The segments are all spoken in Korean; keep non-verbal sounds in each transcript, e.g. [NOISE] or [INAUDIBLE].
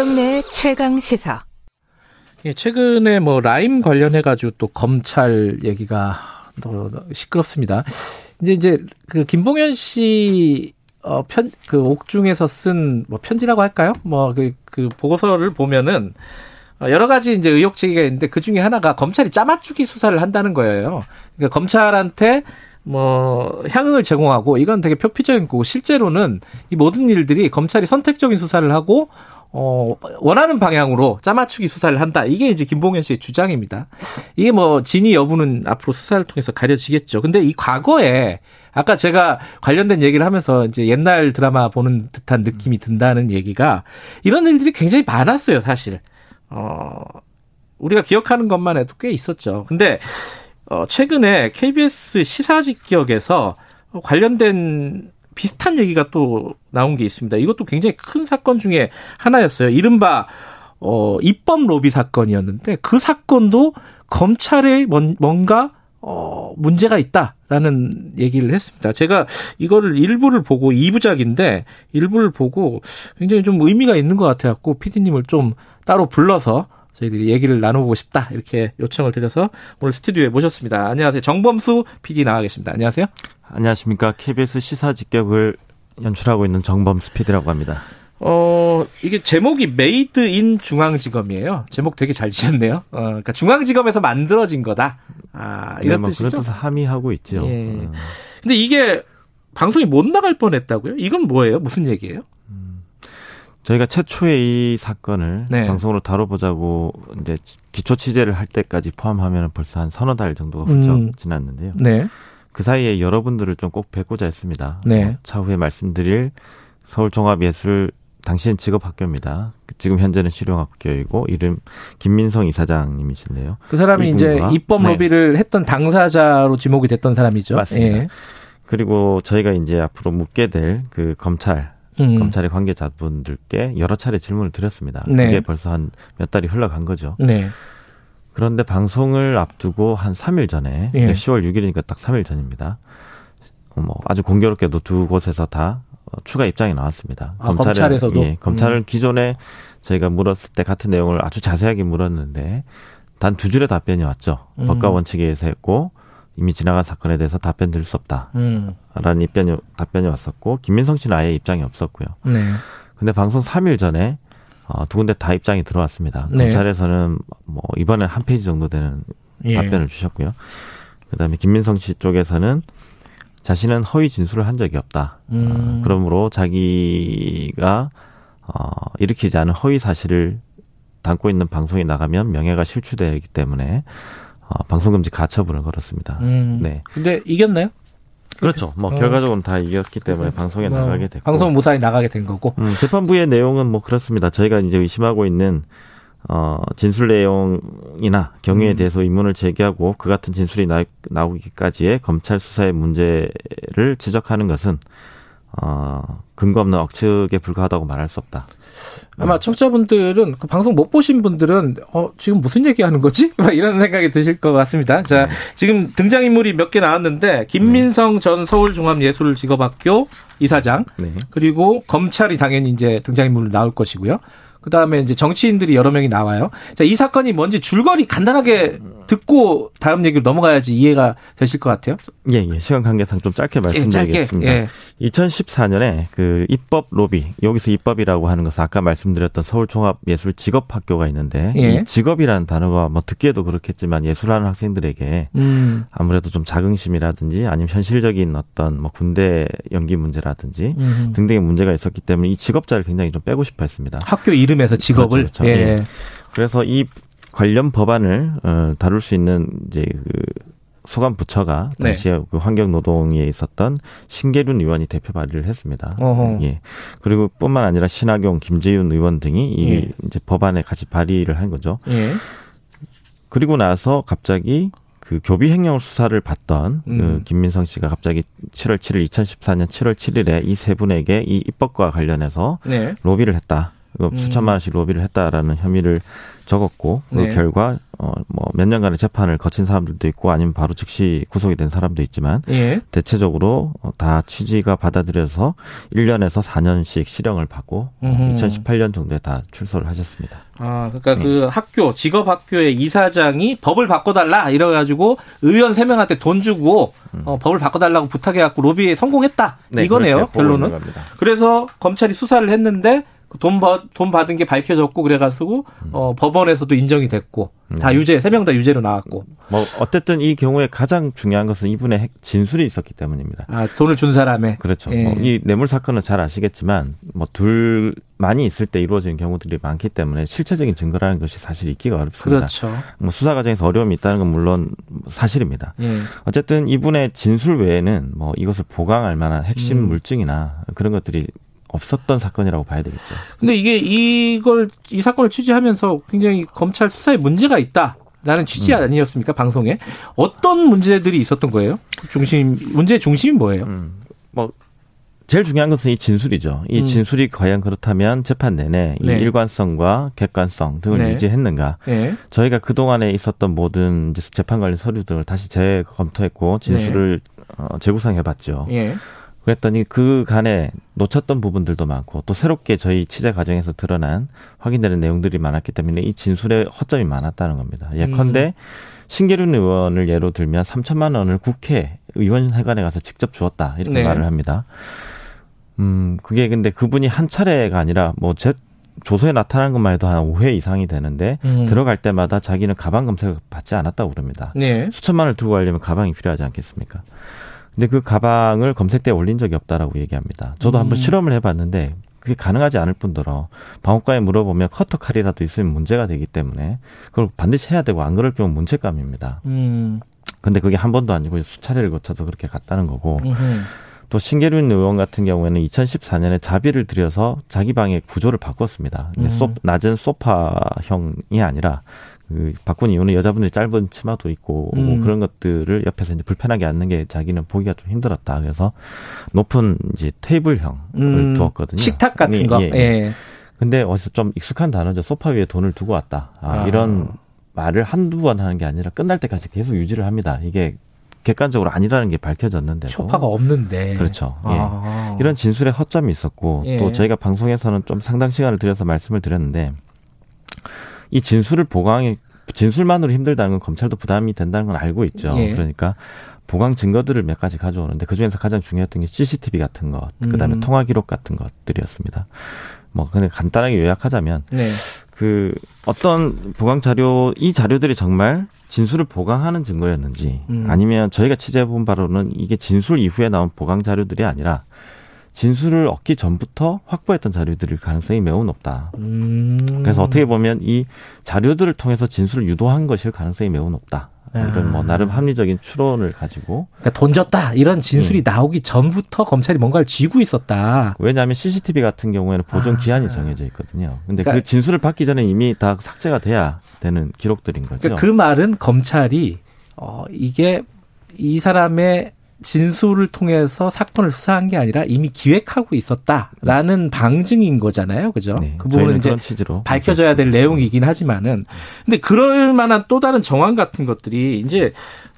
김경래 최강 시사. 예, 최근에 뭐 라임 관련해 가지고 또 검찰 얘기가 또 시끄럽습니다. 이제 이제 그 김봉현 씨 어, 편, 그 옥중에서 쓴, 뭐, 편지라고 할까요? 뭐, 그, 그 보고서를 보면은, 어, 여러 가지 이제 의혹 제기가 있는데 그 중에 하나가 검찰이 짜맞추기 수사를 한다는 거예요. 그러니까 검찰한테 뭐 향응을 제공하고 이건 되게 표피적인 거고 실제로는 이 모든 일들이 검찰이 선택적인 수사를 하고 어, 원하는 방향으로 짜맞추기 수사를 한다. 이게 이제 김봉현 씨의 주장입니다. 이게 뭐, 진위 여부는 앞으로 수사를 통해서 가려지겠죠. 근데 이 과거에, 아까 제가 관련된 얘기를 하면서 이제 옛날 드라마 보는 듯한 느낌이 든다는 얘기가 이런 일들이 굉장히 많았어요, 사실. 어, 우리가 기억하는 것만 해도 꽤 있었죠. 근데, 어, 최근에 KBS 시사 직격에서 관련된 비슷한 얘기가 또 나온 게 있습니다. 이것도 굉장히 큰 사건 중에 하나였어요. 이른바 어 입법 로비 사건이었는데 그 사건도 검찰에 뭔가 어 문제가 있다라는 얘기를 했습니다. 제가 이거를 일부를 보고 2부작인데 일부를 보고 굉장히 좀 의미가 있는 것 같아 갖고 피디님을 좀 따로 불러서 저희들이 얘기를 나눠보고 싶다 이렇게 요청을 드려서 오늘 스튜디오에 모셨습니다. 안녕하세요. 정범수 PD 나와 계십니다. 안녕하세요. 안녕하십니까. KBS 시사 직격을 연출하고 있는 정범수 PD라고 합니다. 어, 이게 제목이 Made in 중앙지검이에요. 제목 되게 잘 지었네요. 어, 그러니까 중앙지검에서 만들어진 거다. 아, 이런 네, 뭐 뜻이죠. 그런 뜻을 함의하고 있죠. 예. 음. 근데 이게 방송이 못 나갈 뻔했다고요? 이건 뭐예요? 무슨 얘기예요? 음, 저희가 최초의 이 사건을 네. 방송으로 다뤄보자고 이제 기초 취재를 할 때까지 포함하면 벌써 한 서너 달 정도가 훌쩍 음. 지났는데요. 네. 그 사이에 여러분들을 좀 꼭 뵙고자 했습니다. 네. 어, 차후에 말씀드릴 서울종합예술 당시엔 직업학교입니다. 지금 현재는 실용학교이고 이름 김민성 이사장님이신데요. 그 사람이 이제 입법 네. 로비를 네. 했던 당사자로 지목이 됐던 사람이죠. 맞습니다. 예. 그리고 저희가 이제 앞으로 묻게 될 그 검찰 음. 검찰의 관계자분들께 여러 차례 질문을 드렸습니다. 네. 그게 벌써 한 몇 달이 흘러간 거죠. 네. 그런데 방송을 앞두고 한 3일 전에 예. 10월 6일이니까 딱 3일 전입니다. 뭐 아주 공교롭게도 두 곳에서 다 추가 입장이 나왔습니다. 아, 검찰에서도 예, 검찰은 음. 기존에 저희가 물었을 때 같은 내용을 아주 자세하게 물었는데 단 두 줄의 답변이 왔죠. 음. 법과 원칙에 의해서 했고 이미 지나간 사건에 대해서 답변 드릴 수 없다. 음. 라는 입변이, 답변이 왔었고 김민성 씨는 아예 입장이 없었고요. 네. 근데 방송 3일 전에 어, 두 군데 다 입장이 들어왔습니다. 네. 검찰에서는 뭐 이번에 한 페이지 정도 되는 예. 답변을 주셨고요. 그다음에 김민성 씨 쪽에서는 자신은 허위 진술을 한 적이 없다. 음. 어, 그러므로 자기가 어, 일으키지 않은 허위 사실을 담고 있는 방송에 나가면 명예가 실추되기 때문에 어, 방송금지 가처분을 걸었습니다. 음. 네. 근데 이겼나요? 그렇죠. 뭐 어. 결과적으로는 다 이겼기 때문에 방송에 뭐 나가게 됐고 방송 무사히 나가게 된 거고. 음, 재판부의 내용은 뭐 그렇습니다. 저희가 이제 의심하고 있는 어, 진술 내용이나 경위에 음. 대해서 의문을 제기하고 그 같은 진술이 나, 나오기까지의 검찰 수사의 문제를 지적하는 것은 어, 근거 없는 억측에 불과하다고 말할 수 없다. 아마 청취자분들은 그 방송 못 보신 분들은 어 지금 무슨 얘기하는 거지? [LAUGHS] 막 이런 생각이 드실 것 같습니다. 자 네. 지금 등장 인물이 몇 개 나왔는데 김민성 네. 전 서울종합예술직업학교 이사장 네. 그리고 검찰이 당연히 이제 등장 인물로 나올 것이고요. 그 다음에 이제 정치인들이 여러 명이 나와요. 자, 이 사건이 뭔지 줄거리 간단하게 듣고 다음 얘기로 넘어가야지 이해가 되실 것 같아요. 예, 예. 시간 관계상 좀 짧게 말씀드리겠습니다. 예, 짧게, 예. 2014년에 그 입법 로비, 여기서 입법이라고 하는 것은 아까 말씀드렸던 서울종합예술직업학교가 있는데 예. 이 직업이라는 단어가 뭐 듣기에도 그렇겠지만 예술하는 학생들에게 음. 아무래도 좀 자긍심이라든지 아니면 현실적인 어떤 뭐 군대 연기 문제라든지 음. 등등의 문제가 있었기 때문에 이 직업자를 굉장히 좀 빼고 싶어 했습니다. 학교 이름 이름에서 직업을 그렇죠, 그렇죠. 예. 예. 그래서 이 관련 법안을 어, 다룰 수 있는 이제 그 소관 부처가 네. 당시에 네. 그 환경노동에 있었던 신계륜 의원이 대표 발의를 했습니다. 어허. 예. 그리고 뿐만 아니라 신하경, 김재윤 의원 등이 이 예. 이제 법안에 같이 발의를 한 거죠. 예. 그리고 나서 갑자기 그 교비 횡령 수사를 받던 그 음. 그 김민성 씨가 갑자기 7월 7일 2014년 7월 7일에 이 세 분에게 이 입법과 관련해서 네. 로비를 했다. 음. 수천만 원씩 로비를 했다라는 혐의를 적었고 그 네. 결과 어뭐 몇 년간의 재판을 거친 사람들도 있고 아니면 바로 즉시 구속이 된 사람도 있지만 예. 대체적으로 어, 다 취지가 받아들여서 1년에서 4년씩 실형을 받고 어, 2018년 정도에 다 출소를 하셨습니다. 아, 그러니까 네. 그 학교 직업 학교의 이사장이 법을 바꿔 달라 이래 가지고 의원 세 명한테 돈 주고 음. 어, 법을 바꿔 달라고 부탁해 갖고 로비에 성공했다 네, 이거네요 결론은. 그래서 검찰이 수사를 했는데 그 돈, 받, 돈 받은 게 밝혀졌고 그래가지고 음. 어, 법원에서도 인정이 됐고 다 음. 유죄 세 명 다 유죄로 나왔고 뭐 어쨌든 이 경우에 가장 중요한 것은 이분의 진술이 있었기 때문입니다. 아 돈을 준 사람의 그렇죠. 예. 뭐 이 뇌물 사건은 잘 아시겠지만 뭐 둘 많이 있을 때 이루어지는 경우들이 많기 때문에 실체적인 증거라는 것이 사실 있기가 어렵습니다. 그렇죠. 뭐 수사 과정에서 어려움이 있다는 건 물론 사실입니다. 예. 어쨌든 이분의 진술 외에는 뭐 이것을 보강할 만한 핵심 음. 물증이나 그런 것들이 없었던 사건이라고 봐야 되겠죠. 근데 이게 이걸 이 사건을 취재하면서 굉장히 검찰 수사에 문제가 있다. 라는 취지 음. 아니었습니까 방송에 어떤 문제들이 있었던 거예요? 중심 문제의 중심이 뭐예요? 음. 뭐 제일 중요한 것은 이 진술이죠. 이 음. 진술이 과연 그렇다면 재판 내내 이 네. 일관성과 객관성 등을 네. 유지했는가? 네. 저희가 그 동안에 있었던 모든 재판 관련 서류 등을 다시 재검토했고 진술을 네. 어, 재구성해봤죠. 예. 그랬더니 그 간에 놓쳤던 부분들도 많고 또 새롭게 저희 취재 과정에서 드러난 확인되는 내용들이 많았기 때문에 이 진술에 허점이 많았다는 겁니다. 예컨대 음. 신계륜 의원을 예로 들면 3천만 원을 국회 의원회관에 가서 직접 주었다 이렇게 네. 말을 합니다. 음 그게 근데 그분이 한 차례가 아니라 뭐제 조서에 나타난 것만 해도 한 5회 이상이 되는데 음. 들어갈 때마다 자기는 가방 검색을 받지 않았다고 그럽니다. 네. 수천만 원을 들고 가려면 가방이 필요하지 않겠습니까? 근데 그 가방을 검색대에 올린 적이 없다라고 얘기합니다. 저도 음. 한번 실험을 해봤는데 그게 가능하지 않을 뿐더러 방어과에 물어보면 커터 칼이라도 있으면 문제가 되기 때문에 그걸 반드시 해야 되고 안 그럴 경우 문책감입니다. 음. 근데 그게 한 번도 아니고 수차례를 거쳐서 그렇게 갔다는 거고 음흠. 또 신계륜 의원 같은 경우에는 2014년에 자비를 들여서 자기 방의 구조를 바꿨습니다. 음. 소, 낮은 소파형이 아니라 그 바꾼 이유는 여자분들이 짧은 치마도 있고 음. 뭐 그런 것들을 옆에서 이제 불편하게 앉는 게 자기는 보기가 좀 힘들었다. 그래서 높은 이제 테이블형을 음. 두었거든요. 식탁 같은 거. 예. 예. 근데 어디서 좀 익숙한 단어죠. 소파 위에 돈을 두고 왔다. 아, 아. 이런 말을 한두 번 하는 게 아니라 끝날 때까지 계속 유지를 합니다. 이게 객관적으로 아니라는 게 밝혀졌는데 쇼파가 없는데 그렇죠. 예. 아. 이런 진술에 허점이 있었고 예. 또 저희가 방송에서는 좀 상당 시간을 들여서 말씀을 드렸는데 이 진술을 보강이 진술만으로 힘들다는 건 검찰도 부담이 된다는 건 알고 있죠. 예. 그러니까 보강 증거들을 몇 가지 가져오는데 그 중에서 가장 중요했던 게 CCTV 같은 것, 그다음에 음. 통화 기록 같은 것들이었습니다. 뭐 그냥 간단하게 요약하자면 네. 그 어떤 보강 자료 이 자료들이 정말 진술을 보강하는 증거였는지 음. 아니면 저희가 취재해 본 바로는 이게 진술 이후에 나온 보강 자료들이 아니라 진술을 얻기 전부터 확보했던 자료들일 가능성이 매우 높다. 음. 그래서 어떻게 보면 이 자료들을 통해서 진술을 유도한 것일 가능성이 매우 높다. 이런 뭐 아. 나름 합리적인 추론을 가지고 그러니까 던졌다 이런 진술이 음. 나오기 전부터 검찰이 뭔가를 쥐고 있었다. 왜냐하면 CCTV 같은 경우에는 보존 아. 기한이 정해져 있거든요. 근데 그러니까, 그 진술을 받기 전에 이미 다 삭제가 돼야 되는 기록들인 거죠. 그러니까 그 말은 검찰이 어 이게 이 사람의 진술을 통해서 사건을 수사한 게 아니라 이미 기획하고 있었다라는 방증인 거잖아요. 그죠? 네, 그 부분은 이제 밝혀져야 될 내용이긴 하지만은 근데 그럴 만한 또 다른 정황 같은 것들이 이제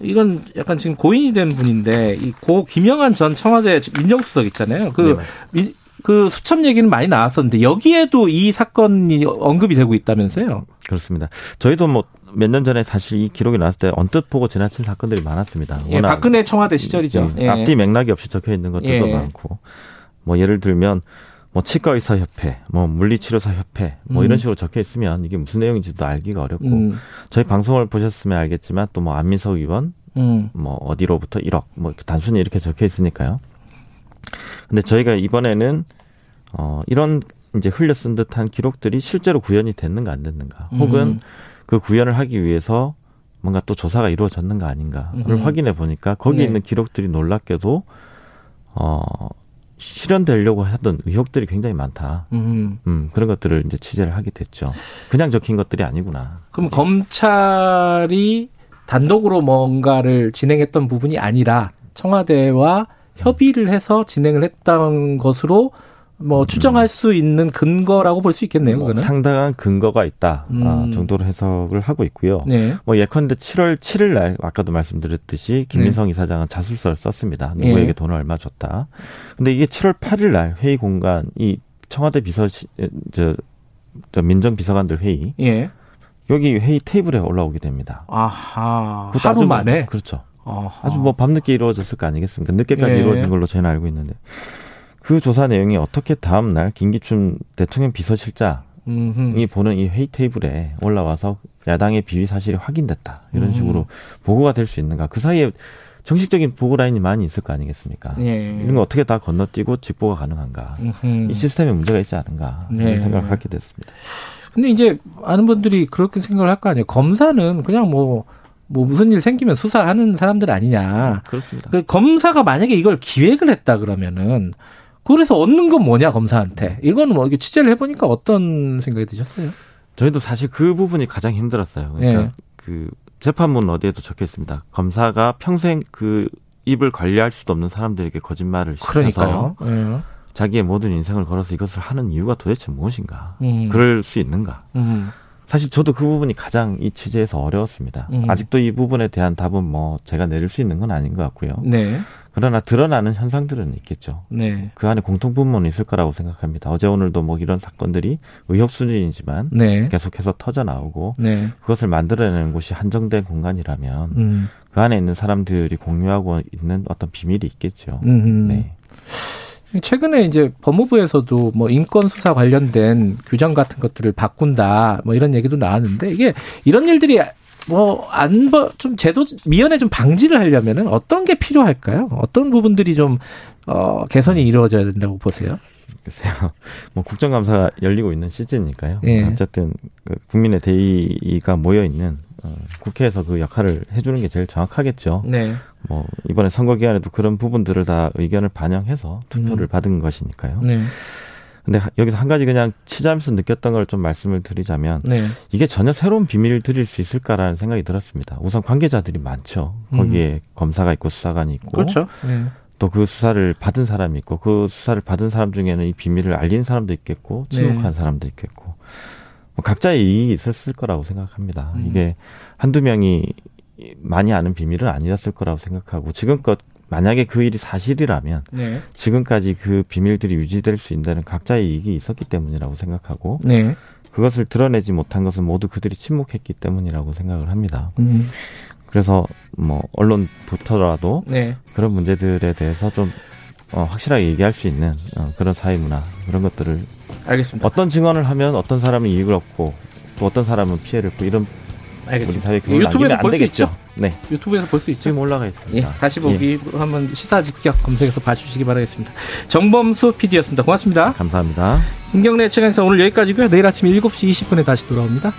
이건 약간 지금 고인이 된 분인데 이 고 김영한 전 청와대 민정수석 있잖아요. 그 네, 그 수첩 얘기는 많이 나왔었는데 여기에도 이 사건이 언급이 되고 있다면서요? 그렇습니다. 저희도 뭐 몇 년 전에 사실 이 기록이 나왔을 때 언뜻 보고 지나친 사건들이 많았습니다. 예, 박근혜 청와대 시절이죠. 예. 앞뒤 맥락이 없이 적혀 있는 것들도 예. 많고, 뭐 예를 들면 뭐 치과 의사 협회, 뭐 물리치료사 협회, 뭐 음. 이런 식으로 적혀 있으면 이게 무슨 내용인지도 알기가 어렵고, 음. 저희 방송을 보셨으면 알겠지만 또 뭐 안민석 의원, 음. 뭐 어디로부터 1억, 뭐 단순히 이렇게 적혀 있으니까요. 근데 저희가 이번에는 어 이런 이제 흘려 쓴 듯한 기록들이 실제로 구현이 됐는가 안 됐는가, 혹은 음. 그 구현을 하기 위해서 뭔가 또 조사가 이루어졌는가 아닌가를 음. 확인해 보니까 거기 네. 있는 기록들이 놀랍게도 어 실현되려고 하던 의혹들이 굉장히 많다. 음. 음, 그런 것들을 이제 취재를 하게 됐죠. 그냥 적힌 것들이 아니구나. 그럼 검찰이 단독으로 뭔가를 진행했던 부분이 아니라 청와대와 협의를 해서 진행을 했던 것으로 뭐 추정할 음. 수 있는 근거라고 볼 수 있겠네요. 뭐 상당한 근거가 있다 음. 아, 정도로 해석을 하고 있고요. 네. 뭐 예컨대 7월 7일 날 아까도 말씀드렸듯이 김민성 네. 이사장은 자술서를 썼습니다. 누구에게 네. 돈을 얼마 줬다. 근데 이게 7월 8일 날 회의 공간 이 청와대 비서 저, 저 민정 비서관들 회의 예. 여기 회의 테이블에 올라오게 됩니다. 아하. 하루 만에? 그렇죠. 아하. 아주 뭐 밤늦게 이루어졌을 거 아니겠습니까? 늦게까지 예. 이루어진 걸로 저희는 알고 있는데. 그 조사 내용이 어떻게 다음 날 김기춘 대통령 비서실장이 음흠. 보는 이 회의 테이블에 올라와서 야당의 비위 사실이 확인됐다. 이런 음. 식으로 보고가 될 수 있는가. 그 사이에 정식적인 보고 라인이 많이 있을 거 아니겠습니까? 예. 이런 거 어떻게 다 건너뛰고 직보가 가능한가? 음흠. 이 시스템에 문제가 있지 않은가? 네. 이런 생각을 하게 됐습니다. 근데 이제 많은 분들이 그렇게 생각을 할 거 아니에요. 검사는 그냥 뭐, 뭐 무슨 일 생기면 수사하는 사람들 아니냐. 그렇습니다. 그 검사가 만약에 이걸 기획을 했다 그러면은 그래서 얻는 건 뭐냐 검사한테 이거는 뭐 이렇게 취재를 해보니까 어떤 생각이 드셨어요? 저희도 사실 그 부분이 가장 힘들었어요. 그러니까 네. 그 재판문 어디에도 적혀 있습니다. 검사가 평생 그 입을 관리할 수도 없는 사람들에게 거짓말을 시켜서 네. 자기의 모든 인생을 걸어서 이것을 하는 이유가 도대체 무엇인가? 음. 그럴 수 있는가? 음. 사실 저도 그 부분이 가장 이 취재에서 어려웠습니다. 음. 아직도 이 부분에 대한 답은 뭐 제가 내릴 수 있는 건 아닌 것 같고요. 네. 그러나 드러나는 현상들은 있겠죠. 네. 그 안에 공통분모는 있을 거라고 생각합니다. 어제 오늘도 뭐 이런 사건들이 의혹 수준이지만 네. 계속해서 터져 나오고 네. 그것을 만들어내는 곳이 한정된 공간이라면 음. 그 안에 있는 사람들이 공유하고 있는 어떤 비밀이 있겠죠. 음흠. 네. 최근에 이제 법무부에서도 뭐 인권 수사 관련된 규정 같은 것들을 바꾼다 뭐 이런 얘기도 나왔는데 이게 이런 일들이 뭐안좀 제도 미연에 좀 방지를 하려면은 어떤 게 필요할까요? 어떤 부분들이 좀 어, 개선이 이루어져야 된다고 보세요? 글쎄요. [LAUGHS] 뭐 국정감사가 열리고 있는 시즌이니까요. 예. 어쨌든 그 국민의 대의가 모여 있는 어, 국회에서 그 역할을 해주는 게 제일 정확하겠죠. 네. 뭐 이번에 선거 기간에도 그런 부분들을 다 의견을 반영해서 투표를 음. 받은 것이니까요. 네. 근데 여기서 한 가지 그냥 치자면서 느꼈던 걸 좀 말씀을 드리자면 네. 이게 전혀 새로운 비밀을 드릴 수 있을까라는 생각이 들었습니다. 우선 관계자들이 많죠. 거기에 음. 검사가 있고 수사관이 있고 그렇죠. 네. 또그 수사를 받은 사람이 있고 그 수사를 받은 사람 중에는 이 비밀을 알린 사람도 있겠고 침묵한 네. 사람도 있겠고 뭐 각자의 이익이 있었을 거라고 생각합니다. 음. 이게 한두 명이 많이 아는 비밀은 아니었을 거라고 생각하고 지금껏 만약에 그 일이 사실이라면 네. 지금까지 그 비밀들이 유지될 수 있다는 각자의 이익이 있었기 때문이라고 생각하고 네. 그것을 드러내지 못한 것은 모두 그들이 침묵했기 때문이라고 생각을 합니다. 음. 그래서 뭐 언론부터라도 네. 그런 문제들에 대해서 좀 어, 확실하게 얘기할 수 있는 어, 그런 사회 문화 그런 것들을 알겠습니다. 어떤 증언을 하면 어떤 사람이 이익을 얻고 또 어떤 사람은 피해를 입고 이런 알겠습니다. 유튜브에서 볼 수 있죠? 네. 유튜브에서 볼 수 있죠. 지금 올라가 있습니다. 예, 다시 보기 예. 한번 시사 직격 검색해서 봐주시기 바라겠습니다. 정범수 PD였습니다. 고맙습니다. 감사합니다. 김경래 최강에서 오늘 여기까지고요. 내일 아침 7시 20분에 다시 돌아옵니다.